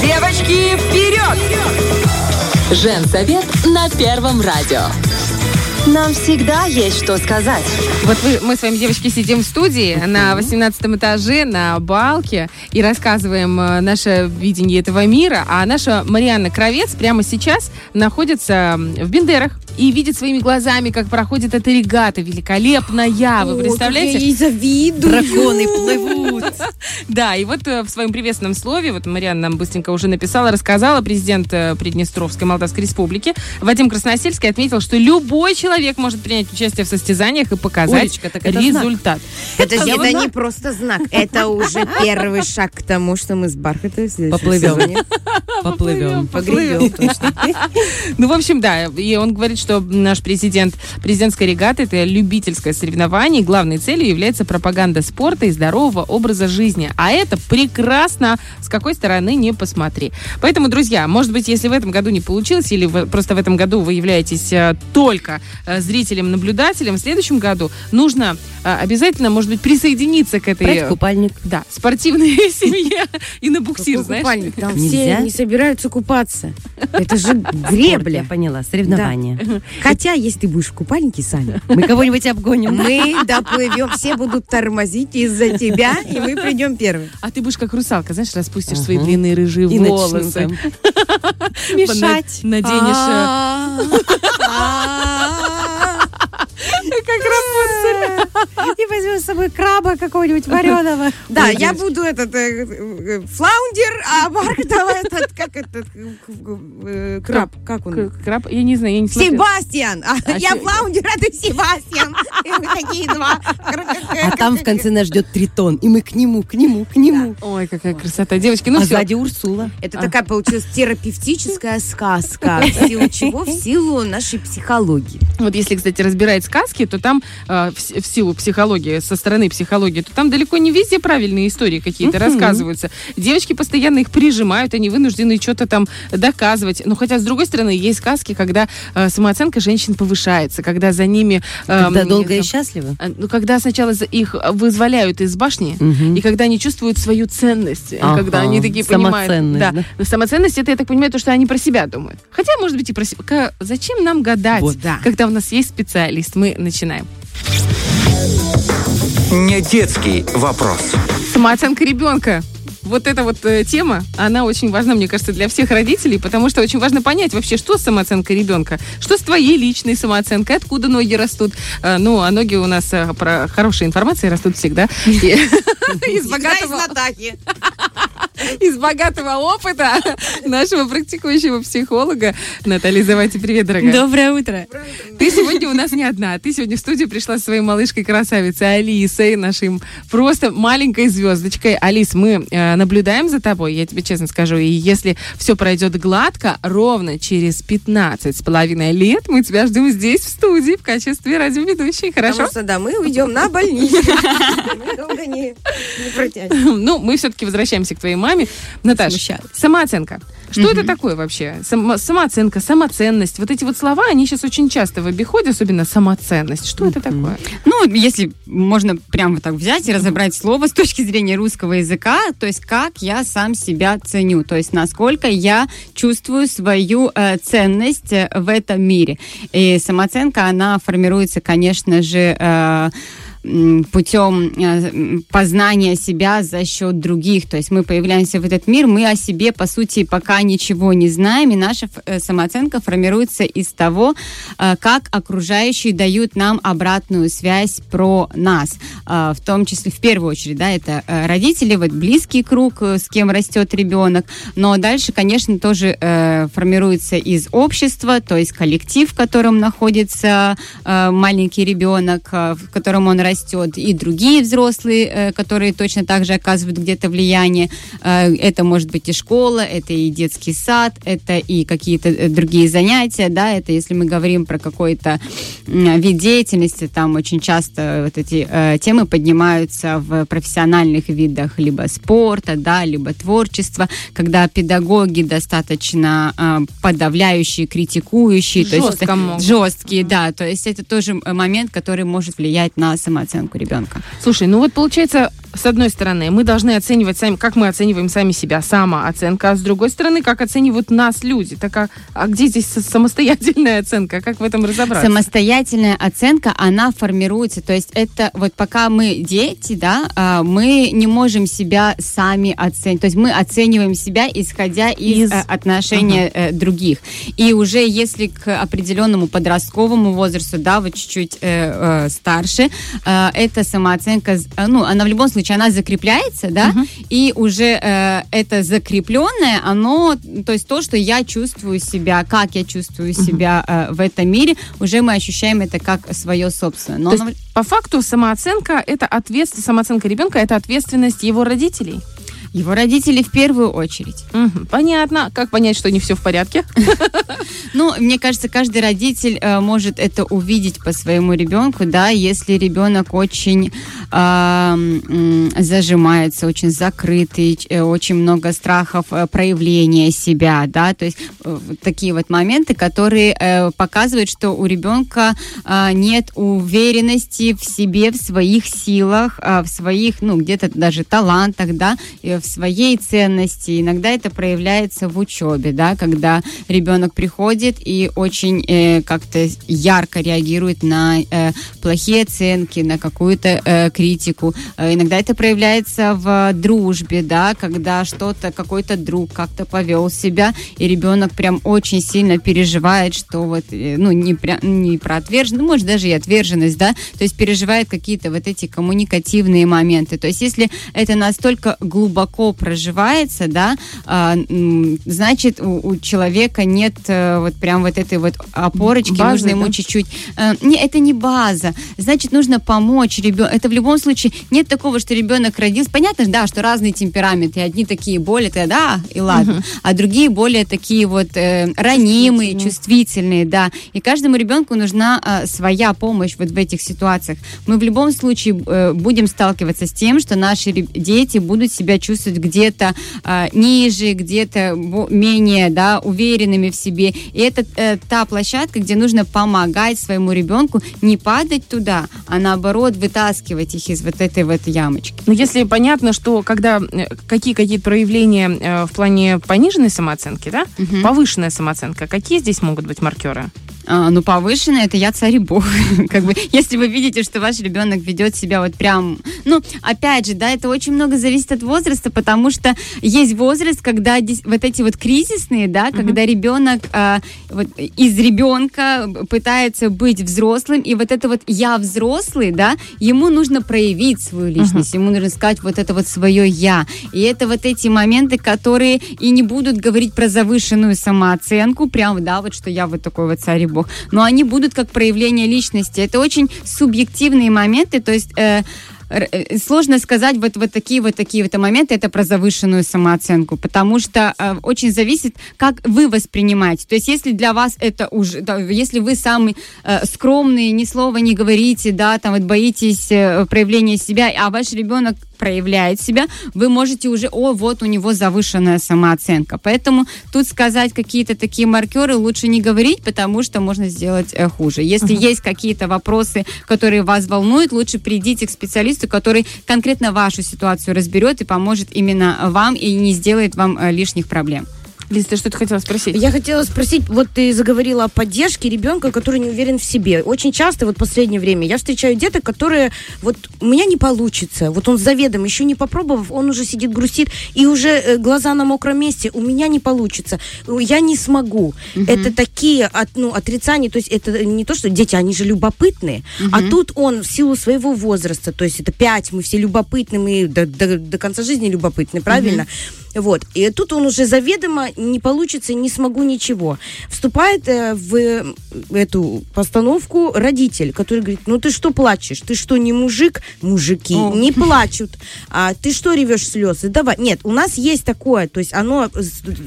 Девочки, вперед! Женсовет на Первом радио. Нам всегда есть что сказать. Вот вы, мы с вами, девочки, сидим в студии на 18 этаже на балке и рассказываем э, наше видение этого мира, а наша Марианна Кровец прямо сейчас находится в Бендерах и видит своими глазами, как проходит эта регата великолепная. Вы представляете? Я завидую. Драконы плывут. Да, и вот э, в своем приветственном слове, вот Марианна нам быстренько уже написала, рассказала, президент э, Приднестровской Молдавской Республики Вадим Красносельский отметил, что любой человек может принять участие в состязаниях и показать Олечка, так это знак. результат. Это не просто знак, это уже первый шаг к тому, что мы с следующем Поплывем. Поплывем. погребем. точно. Ну, в общем, да, и он говорит, что наш президент, президентская регата – это любительское соревнование, и главной целью является пропаганда спорта и здорового образа жизни. А это прекрасно, с какой стороны не посмотри. Поэтому, друзья, может быть, если в этом году не получилось, или вы- просто в этом году вы являетесь э, только э, зрителем-наблюдателем, в следующем году нужно э, обязательно, может быть, присоединиться к этой... Брать купальник. Да, спортивной семье и на буксир, Какой знаешь. купальник? Там Нельзя? все не собираются купаться. Это же Спорт, Я гребля. поняла, соревнования. Хотя, если ты будешь в купальнике, Саня, Мы кого-нибудь обгоним. мы доплывем, все будут тормозить из-за тебя, и мы придем первым. А ты будешь как русалка, знаешь, распустишь свои длинные рыжие волосы. мешать. На- Наденешь... э, Как Рапунцель. И возьмем с собой краба какого-нибудь вареного. Да, я буду этот э, э, флаундер, а Бархатова этот, как этот, э, краб, как он? Краб, я не знаю, я не смотрела. Себастьян! А, А я флаундер, а ты Себастьян! И мы такие два. А там в конце нас ждет тритон. И мы к нему, к нему, к нему. Ой, какая красота. Девочки, ну А все. сзади Урсула. Это такая получилась терапевтическая сказка. В силу чего? В силу нашей психологии. Вот если, кстати, разбирать сказки, то там в, с- силу психологии, со стороны психологии, то там далеко не везде правильные истории какие-то рассказываются. Девочки постоянно их прижимают, они вынуждены что-то там доказывать. Но хотя, с другой стороны, есть сказки, когда э, самооценка женщин повышается, когда за ними... э, Когда м, долго и там, счастливо. э, Ну, когда сначала их вызволяют из башни, Мгм. и когда они чувствуют свою ценность, Ага, когда они такие понимают... самоценность, да? Самоценность, это, я так понимаю, то, что они про себя думают. Хотя, может быть, и про себя. Зачем нам гадать, Вот, да. когда у нас есть специалист? Мы начинаем. Не детский вопрос. Самооценка ребенка. Вот эта вот э, тема, она очень важна, мне кажется, для всех родителей, потому что очень важно понять вообще, что с самооценкой ребенка, что с твоей личной самооценкой, откуда ноги растут. Э, ну, а ноги у нас э, про хорошей информации растут всегда. Из богатого из богатого опыта нашего практикующего психолога Натальи Завати. Привет, дорогая. Доброе утро. Ты сегодня у нас не одна. Ты сегодня в студию пришла со своей малышкой-красавицей Алисой, нашей просто маленькой звездочкой. Алис, мы э, наблюдаем за тобой, я тебе честно скажу. И если все пройдет гладко, ровно через 15 с половиной лет мы тебя ждем здесь, в студии, в качестве радиоведущей. Хорошо? Потому что, да, мы уйдем на больницу. Мы долго не не протянем. Ну, мы все-таки возвращаемся к твоей маме. Наташа, самооценка. Что это такое вообще? Сама- самооценка, самоценность. Вот эти вот слова, они сейчас очень часто в обиходе, особенно самоценность. Что это такое? Ну, если можно прям вот так взять и разобрать слово с точки зрения русского языка, то есть как я сам себя ценю, то есть насколько я чувствую свою э, ценность э, в этом мире. И самооценка, она формируется, конечно же, э, путем э, познания себя за счет других. То есть мы появляемся в этот мир, мы о себе, по сути, пока ничего не знаем, и наша э, самооценка формируется из того, э, как окружающие дают нам обратную связь про нас. В том числе, в первую очередь, да, это родители, вот близкий круг, с кем растет ребенок. Но дальше, конечно, тоже формируется из общества, то есть коллектив, в котором находится маленький ребенок, в котором он растет, и другие взрослые, э, которые точно так же оказывают где-то влияние. Э, это может быть и школа, это и детский сад, это и какие-то э, другие занятия, да, это если мы говорим про какой-то вид деятельности, там очень часто вот эти темы поднимаются в профессиональных видах либо спорта, да, либо творчества, когда педагоги достаточно подавляющие, критикующие, то есть Жестко могут. жесткие, да, то есть это тоже момент, который может влиять на самооценку ребенка. Слушай, ну вот получается, с одной стороны, мы должны оценивать сами, как мы оцениваем сами себя, самооценка, а с другой стороны, как оценивают нас люди. Так а, а где здесь самостоятельная оценка? Как в этом разобраться? Самостоятельная оценка, она формируется. То есть это вот пока мы дети, да, а, мы не можем себя сами оценить. То есть мы оцениваем себя, исходя из, Из- э, отношения э, других. И уже если к определенному подростковому возрасту, да, вот чуть-чуть э, э, старше, э, эта самооценка, э, ну, она в любом случае, она закрепляется, да, и уже э, это закрепленное, оно, то есть то, что я чувствую себя, как я чувствую себя э, в этом мире, уже мы ощущаем это как свое собственное. Но То оно- есть, по факту, самооценка это ответственность, самооценка ребенка это ответственность его родителей. Его родители в первую очередь. Мгм, Понятно. Как понять, что не все в порядке? Ну, мне кажется, каждый родитель э, может это увидеть по своему ребенку, да, если ребенок очень зажимается, очень закрытый, э, очень много страхов э, проявления себя, да, то есть такие вот моменты, которые показывают, что у ребенка нет уверенности в себе, в своих силах, а, в своих, ну, где-то даже талантах, да, и в своей ценности. Иногда это проявляется в учебе, да, когда ребенок приходит и очень э, как-то ярко реагирует на э, плохие оценки, на какую-то э, критику. Э, иногда это проявляется в дружбе, да, когда что-то, какой-то друг как-то повел себя, и ребенок прям очень сильно переживает, что вот, э, ну, не, пря- не про отверженность, ну, может, даже и отверженность, да, то есть переживает какие-то вот эти коммуникативные моменты. То есть если это настолько глубоко проживается, да, а, значит, у, у человека нет э, вот прям вот этой вот опорочки, Базы, нужно ему да? чуть-чуть... э, не, это не база. Значит, нужно помочь ребенку. Это в любом случае нет такого, что ребенок родился. Понятно, да, что разные темпераменты. Одни такие более, да, и ладно. А другие более такие вот э, ранимые, чувствительные, да. И каждому ребенку нужна э, своя помощь вот в этих ситуациях. Мы в любом случае э, будем сталкиваться с тем, что наши дети будут себя чувствовать где-то э, ниже, где-то менее, да, уверенными в себе. И это э, та площадка, где нужно помогать своему ребенку не падать туда, а наоборот вытаскивать их из вот этой вот ямочки. Ну, если понятно, что когда э, какие какие-то проявления э, в плане пониженной самооценки, да, повышенная самооценка, какие здесь могут быть маркеры? А, ну, повышенное, это я царь и бог. как бы, если вы видите, что ваш ребенок ведет себя вот прям... Ну, опять же, да, это очень много зависит от возраста, потому что есть возраст, когда вот эти вот кризисные, да, когда ребенок а, вот, из ребенка пытается быть взрослым, и вот это вот «я взрослый», да, ему нужно проявить свою личность, ему нужно сказать вот это вот свое «я». И это вот эти моменты, которые и не будут говорить про завышенную самооценку, прям, да, вот что я вот такой вот царь и бог, но они будут как проявление личности. Это очень субъективные моменты, то есть э, сложно сказать вот, вот такие вот такие вот моменты, это про завышенную самооценку, потому что э, очень зависит, как вы воспринимаете. То есть если для вас это уже, да, если вы самый э, скромный, ни слова не говорите, да, там вот боитесь э, проявления себя, а ваш ребенок проявляет себя, вы можете уже, о, вот у него завышенная самооценка. Поэтому тут сказать какие-то такие маркеры лучше не говорить, потому что можно сделать э, хуже. Если есть какие-то вопросы, которые вас волнуют, лучше придите к специалисту, который конкретно вашу ситуацию разберет и поможет именно вам и не сделает вам э, лишних проблем. Лиз, ты что-то хотела спросить? Я хотела спросить, вот ты заговорила о поддержке ребенка, который не уверен в себе. Очень часто, вот в последнее время, я встречаю деток, которые, вот у меня не получится, вот он заведом, еще не попробовав, он уже сидит, грустит, и уже э, глаза на мокром месте, у меня не получится, э, я не смогу. Это такие от, ну, отрицания, то есть это не то, что дети, они же любопытные, а тут он в силу своего возраста, то есть это пять, мы все любопытны, мы до, до- до конца жизни любопытны, правильно? Вот. И тут он уже заведомо не получится, не смогу ничего. Вступает э, в э, эту постановку родитель, который говорит, ну ты что плачешь? Ты что, не мужик? Мужики не плачут. А ты что ревешь слезы? Давай. Нет, у нас есть такое, то есть оно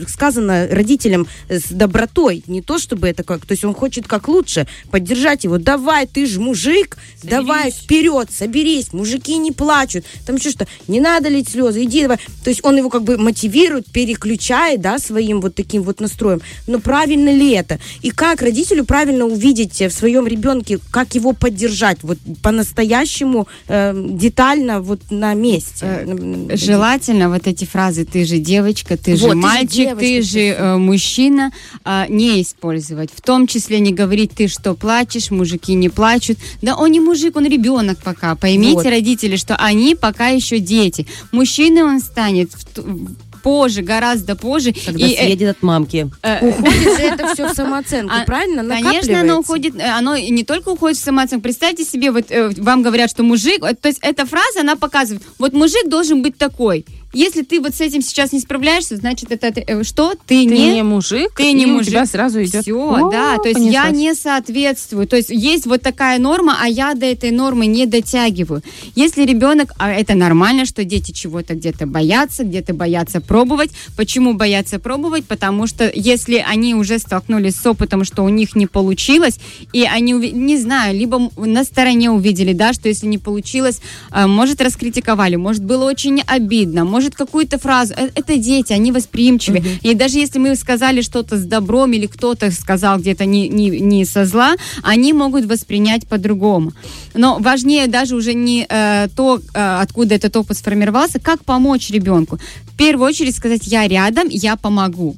сказано родителям с добротой, не то чтобы это как, то есть он хочет как лучше поддержать его. Давай, ты же мужик, давай вперед, соберись, мужики не плачут. Там еще что, не надо лить слезы, иди давай. То есть он его как бы мотивирует мотивирует, переключает, да, своим вот таким вот настроем. Но правильно ли это? И как родителю правильно увидеть в своем ребенке, как его поддержать, вот по-настоящему э, детально, вот на месте? Э, Желательно вот эти фразы «ты же девочка», «ты Вот, же «ты же мальчик», девочка», «ты же э, мужчина» а, не использовать. В том числе не говорить «ты что, плачешь», «мужики не плачут». Да он не мужик, он ребенок пока. Поймите, Вот. родители, что они пока еще дети. Мужчиной он станет в позже, гораздо позже. Когда И, э, съедет от мамки. э, Уходит же это все в самооценку, А, правильно? Конечно, оно уходит, э, оно не только уходит в самооценку. Представьте себе, вот вам говорят, что мужик, то есть эта фраза, она показывает, вот мужик должен быть такой. Если ты вот с этим сейчас не справляешься, значит, это э, что? Ты, Ты не... не мужик, ты не у мужик. тебя сразу идет... Все, О, да, то есть я понеслась. не соответствую. То есть есть вот такая норма, а я до этой нормы не дотягиваю. Если ребенок, а это нормально, что дети чего-то где-то боятся, где-то боятся пробовать. Почему боятся пробовать? Потому что если они уже столкнулись с опытом, что у них не получилось, и они, не знаю, либо на стороне увидели, да, что если не получилось, а, может, раскритиковали, может, было очень обидно, может, какую-то фразу. Э, Это дети, они восприимчивы. И даже если мы сказали что-то с добром или кто-то сказал где-то не, не, не со зла, они могут воспринять по-другому. Но важнее даже уже не э, то, э, откуда этот опыт сформировался, как помочь ребенку. В первую очередь сказать, я рядом, я помогу.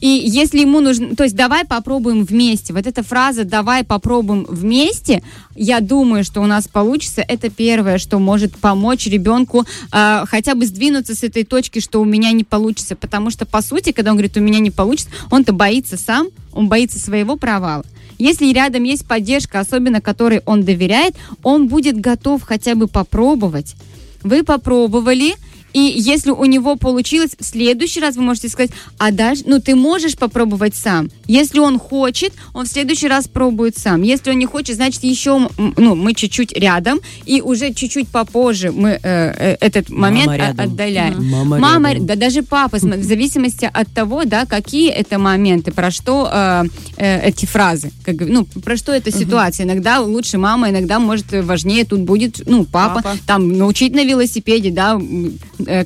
И если ему нужно, то есть давай попробуем вместе. Вот эта фраза «давай попробуем вместе», я думаю, что у нас получится. Это первое, что может помочь ребенку э, хотя бы сдвинуться с этой точки, что у меня не получится. Потому что, по сути, когда он говорит «у меня не получится», он-то боится сам, он боится своего провала. Если рядом есть поддержка, особенно которой он доверяет, он будет готов хотя бы попробовать. Вы попробовали, и если у него получилось, в следующий раз вы можете сказать, а дальше, ну ты можешь попробовать сам. Если он хочет, он в следующий раз пробует сам. Если он не хочет, значит еще, ну мы чуть-чуть рядом, и уже чуть-чуть попозже мы э, э, этот момент о- рядом. отдаляем. Мама Мама, рядом. да даже папа, в зависимости от того, да, какие это моменты, про что э, э, эти фразы, как, ну, про что эта ситуация. Иногда лучше мама, иногда, может, важнее тут будет, ну, папа, Папа. там, научить на велосипеде, да,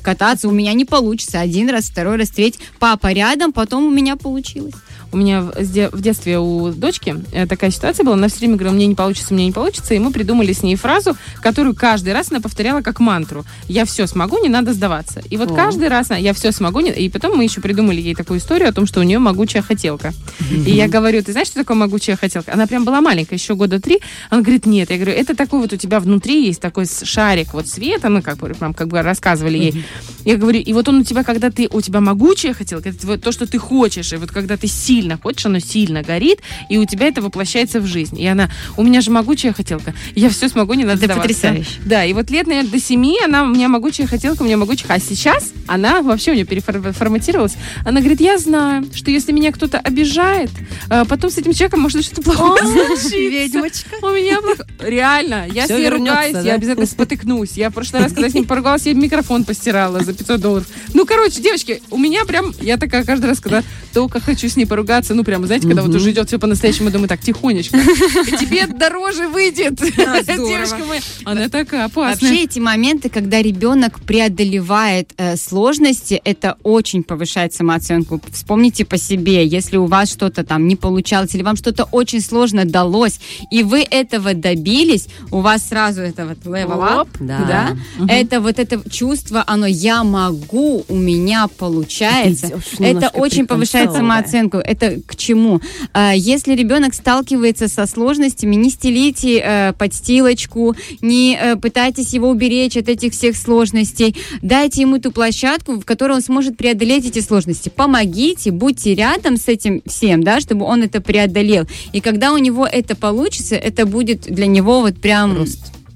кататься. У меня не получится. Один раз, второй раз, третий. Папа рядом, потом у меня получилось. У меня в, детстве у дочки э, такая ситуация была. Она все время говорила, мне не получится, мне не получится. И мы придумали с ней фразу, которую каждый раз она повторяла как мантру. Я все смогу, не надо сдаваться. И вот О. каждый раз я все смогу. не-» И потом мы еще придумали ей такую историю о том, что у нее могучая хотелка. И я говорю, ты знаешь, что такое могучая хотелка? Она прям была маленькая, еще года три. Она говорит, нет. Я говорю, это такой вот у тебя внутри есть такой шарик вот света, ну как бы, прям как бы рассказывали ей. Я говорю, и вот он у тебя, когда ты, у тебя могучая хотелка, это то, что ты хочешь, и вот когда ты сильно хочешь, оно сильно горит, и у тебя это воплощается в жизнь. И она, у меня же могучая хотелка, я все смогу, не надо сдаваться. потрясающе. Да, и вот лет, наверное, до семи она, у меня могучая хотелка, у меня могучая, а сейчас она вообще у нее переформатировалась. Она говорит, я знаю, что если меня кто-то обижает, а, потом с этим человеком может что-то плохое случиться. Ведьмочка. У меня плохо. Реально, я Всё с ней ругаюсь, да? я обязательно спотыкнусь. Я в прошлый раз, когда с ним поругалась, я микрофон постирала за 500 долларов. Ну, короче, девочки, у меня прям, я такая каждый раз, когда только хочу с ней поругаться, ну, прям, знаете, когда вот уже идет все по-настоящему, думаю, так, тихонечко. Тебе дороже выйдет. Девочка моя. Она такая опасная. Вообще эти моменты, когда ребенок преодолевает э, сложности, это очень повышает самооценку. Вспомните по себе, если у вас что-то там не получалось, или вам что-то очень сложно далось, и вы этого добились, у вас сразу это вот level up, да. это вот это чувство, оно я могу, у меня получается. Идёшь Это очень повышает самооценку. Это к чему? А, Если ребенок сталкивается со сложностями, не стелите э, подстилочку, не э, пытайтесь его уберечь от этих всех сложностей. Дайте ему ту площадку, в которой он сможет преодолеть эти сложности. Помогите, будьте рядом с этим всем, да, чтобы он это преодолел. И когда у него это получится, это будет для него вот прям...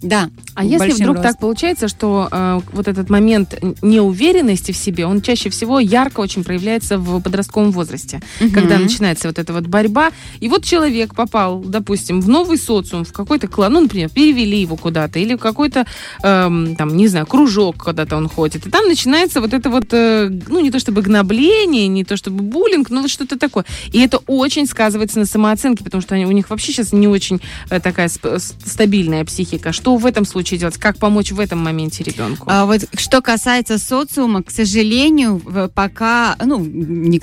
Да. А если вдруг ростом. так получается, что э, вот этот момент неуверенности в себе, он чаще всего ярко очень проявляется в подростковом возрасте, когда начинается вот эта вот борьба, и вот человек попал, допустим, в новый социум, в какой-то клан, ну, например, перевели его куда-то, или в какой-то, эм, там, не знаю, кружок куда-то он ходит, и там начинается вот это вот, э, ну, не то чтобы гнобление, не то чтобы буллинг, но вот что-то такое. И это очень сказывается на самооценке, потому что они, у них вообще сейчас не очень э, такая сп- стабильная психика. Что что в этом случае делать? Как помочь в этом моменте ребенку? А вот что касается социума, к сожалению, пока, ну, не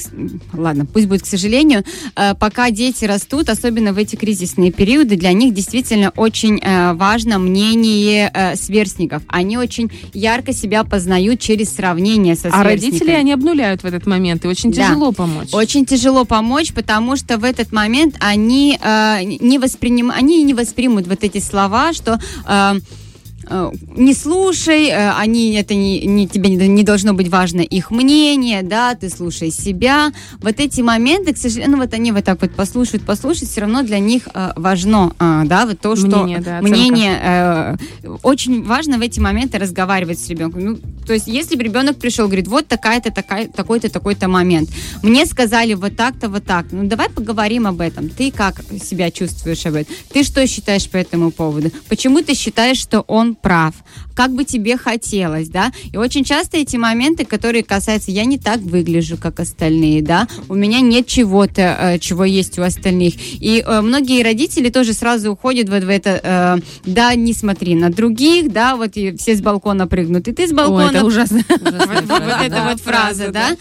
ладно, пусть будет к сожалению, э, пока дети растут, особенно в эти кризисные периоды, для них действительно очень э, важно мнение э, сверстников. Они очень ярко себя познают через сравнение со А родители, сверстниками. они обнуляют в этот момент, и очень Да. тяжело помочь. Очень тяжело помочь, потому что в этот момент они э, не восприним, они не воспримут вот эти слова, что э, э, не слушай, э, они это не, не тебе не, не должно быть важно их мнение, да, ты слушай себя. Вот эти моменты, к сожалению, ну вот они вот так вот послушают, послушают, все равно для них э, важно, э, да, вот то, что Мнение, да, мнение э, очень важно в эти моменты разговаривать с ребенком. Ну, то есть, если бы ребенок пришел, говорит, вот такая-то, такая, такой-то, такой-то момент. Мне сказали вот так-то, вот так. Ну, давай поговорим об этом. Ты как себя чувствуешь об этом? Ты что считаешь по этому поводу? Почему ты считаешь, что он прав? Как бы тебе хотелось, да? И очень часто эти моменты, которые касаются, я не так выгляжу, как остальные, да? У меня нет чего-то, э, чего есть у остальных. И э, многие родители тоже сразу уходят вот в это, э, да, не смотри на других, да, вот и все с балкона прыгнут, и ты с О, балкона это ужасно. вот, эта вот фраза, да?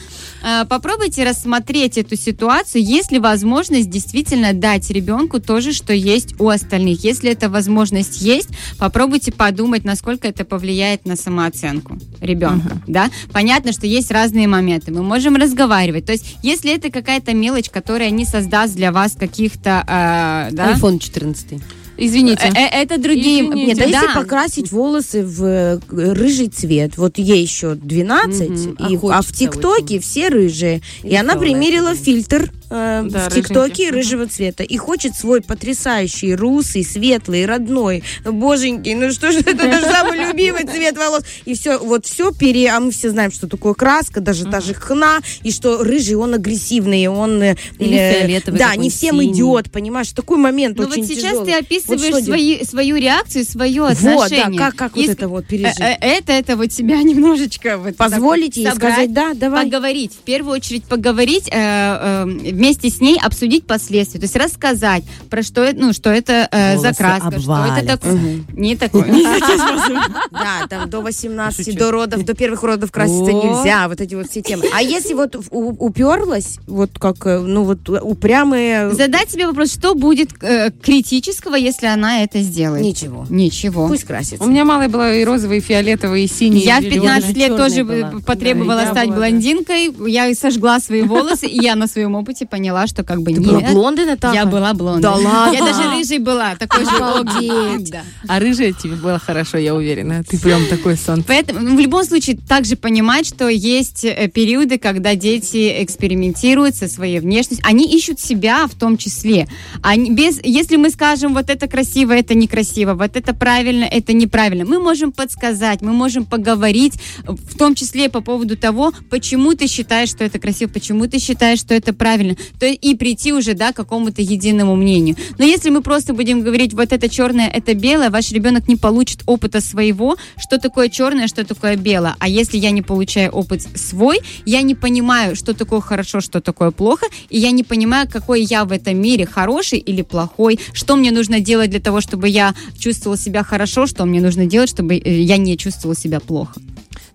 Попробуйте рассмотреть эту ситуацию, есть ли возможность действительно дать ребенку то же, что есть у остальных. Если эта возможность есть, попробуйте подумать, насколько это повлияет на самооценку ребенка, да? Понятно, что есть разные моменты, мы можем разговаривать. То есть, если это какая-то мелочь, которая не создаст для вас каких-то, э, да? iPhone 14. Извините. Э, э, Это другие... Извините. Нет, а если да. покрасить волосы в э, рыжий цвет, вот ей еще 12, Мгм, а и, а, в хочется ТикТоке все рыжие. И, И она примерила фильтр э, Да, в ТикТоке рыжего цвета и хочет свой потрясающий, русый, светлый, родной. Боженьки, ну что же это наш самый любимый цвет волос? И все, вот все пере... А мы все знаем, что такое краска, даже та же хна, и что рыжий, он агрессивный, он... э, Или э, фиолетовый Да, не всем идет, понимаешь? Такой момент Ну очень вот сейчас ты описываешь Вот свои, свою реакцию, свое Вот, отношение. да, как, как вот это вот пережить? э, Это, это вот себя немножечко вот Позволите вот сказать, да, давай. Поговорить. В первую очередь поговорить, вместе с ней обсудить последствия. То есть рассказать, про что это, ну, что это э, за Волосы краска, что это такое. Не такое. Да, там до 18, Шучу. до родов, до первых родов краситься нельзя, вот эти вот все темы. А если вот уперлась, вот как, э, ну вот упрямые... Задать себе вопрос, что будет э, критического, если она это сделает. Ничего. Ничего. Пусть красится. У меня малая была и розовый, и фиолетовый, и синий. Я в зеленый. 15 лет тоже потребовала стать блондинкой. Я сожгла свои волосы, и я на своем опыте поняла, что как бы Ты нет. была блонды, Натаха? Я была блондой. Да ладно? Я даже рыжей была, такой же Обалдеть. А рыжая тебе было хорошо, я уверена. Ты прям такой сон. Поэтому ну, в любом случае также понимать, что есть э, периоды, когда дети экспериментируют со своей внешностью, они ищут себя в том числе. Они без, если мы скажем, вот это красиво, это некрасиво, вот это правильно, это неправильно, мы можем подсказать, мы можем поговорить, в том числе по поводу того, почему ты считаешь, что это красиво, почему ты считаешь, что это правильно, то и прийти уже да, к какому-то единому мнению. Но если мы просто будем говорить, вот это черное, это белое, ваш ребенок не получит опыта своего, что такое черное, что такое белое. А если я не получаю опыт свой, я не понимаю, что такое хорошо, что такое плохо, и я не понимаю, какой я в этом мире, хороший или плохой, что мне нужно делать для того, чтобы я чувствовала себя хорошо, что мне нужно делать, чтобы э, я не чувствовала себя плохо.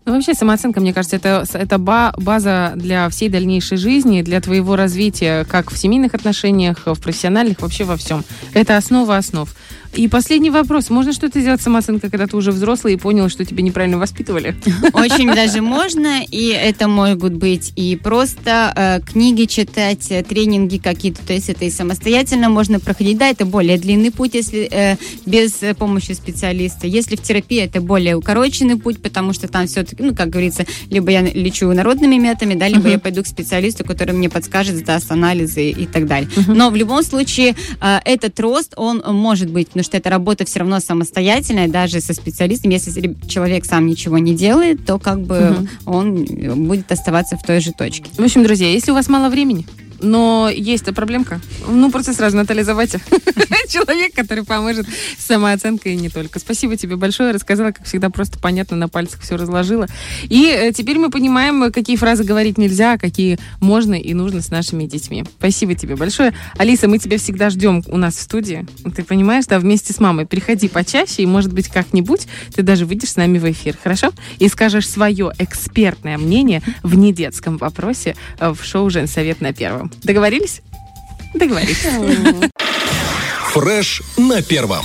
Ну, вообще, самооценка, мне кажется, это, это ба- база для всей дальнейшей жизни, для твоего развития, как в семейных отношениях, в профессиональных, вообще во всем. Это основа основ. И последний вопрос. Можно что-то сделать с самооценкой, когда ты уже взрослый и понял, что тебя неправильно воспитывали? Очень даже можно, и это могут быть и просто э, книги читать, э, тренинги какие-то, то есть это и самостоятельно можно проходить. Да, это более длинный путь, если э, без э, помощи специалиста. Если в терапии, это более укороченный путь, потому что там все-таки, ну, как говорится, либо я лечу народными методами, да, либо я пойду к специалисту, который мне подскажет, сдаст анализы и так далее. Но в любом случае э, этот рост, он может быть, потому что эта работа все равно самостоятельная, даже со специалистом. Если человек сам ничего не делает, то как бы он э, будет оставаться в той же точке. В общем, друзья, если у вас мало времени, но есть проблемка. Ну, просто сразу Наталья Заватя. Человек, который поможет с самооценкой и не только. Спасибо тебе большое. Рассказала, как всегда, просто понятно, на пальцах все разложила. И э, теперь мы понимаем, какие фразы говорить нельзя, а какие можно и нужно с нашими детьми. Спасибо тебе большое. Алиса, мы тебя всегда ждем у нас в студии. Ты понимаешь, да, вместе с мамой. Приходи почаще, и, может быть, как-нибудь ты даже выйдешь с нами в эфир, хорошо? И скажешь свое экспертное мнение в недетском вопросе э, в шоу «Женсовет на первом». Договорились? Договорились. Фреш на первом.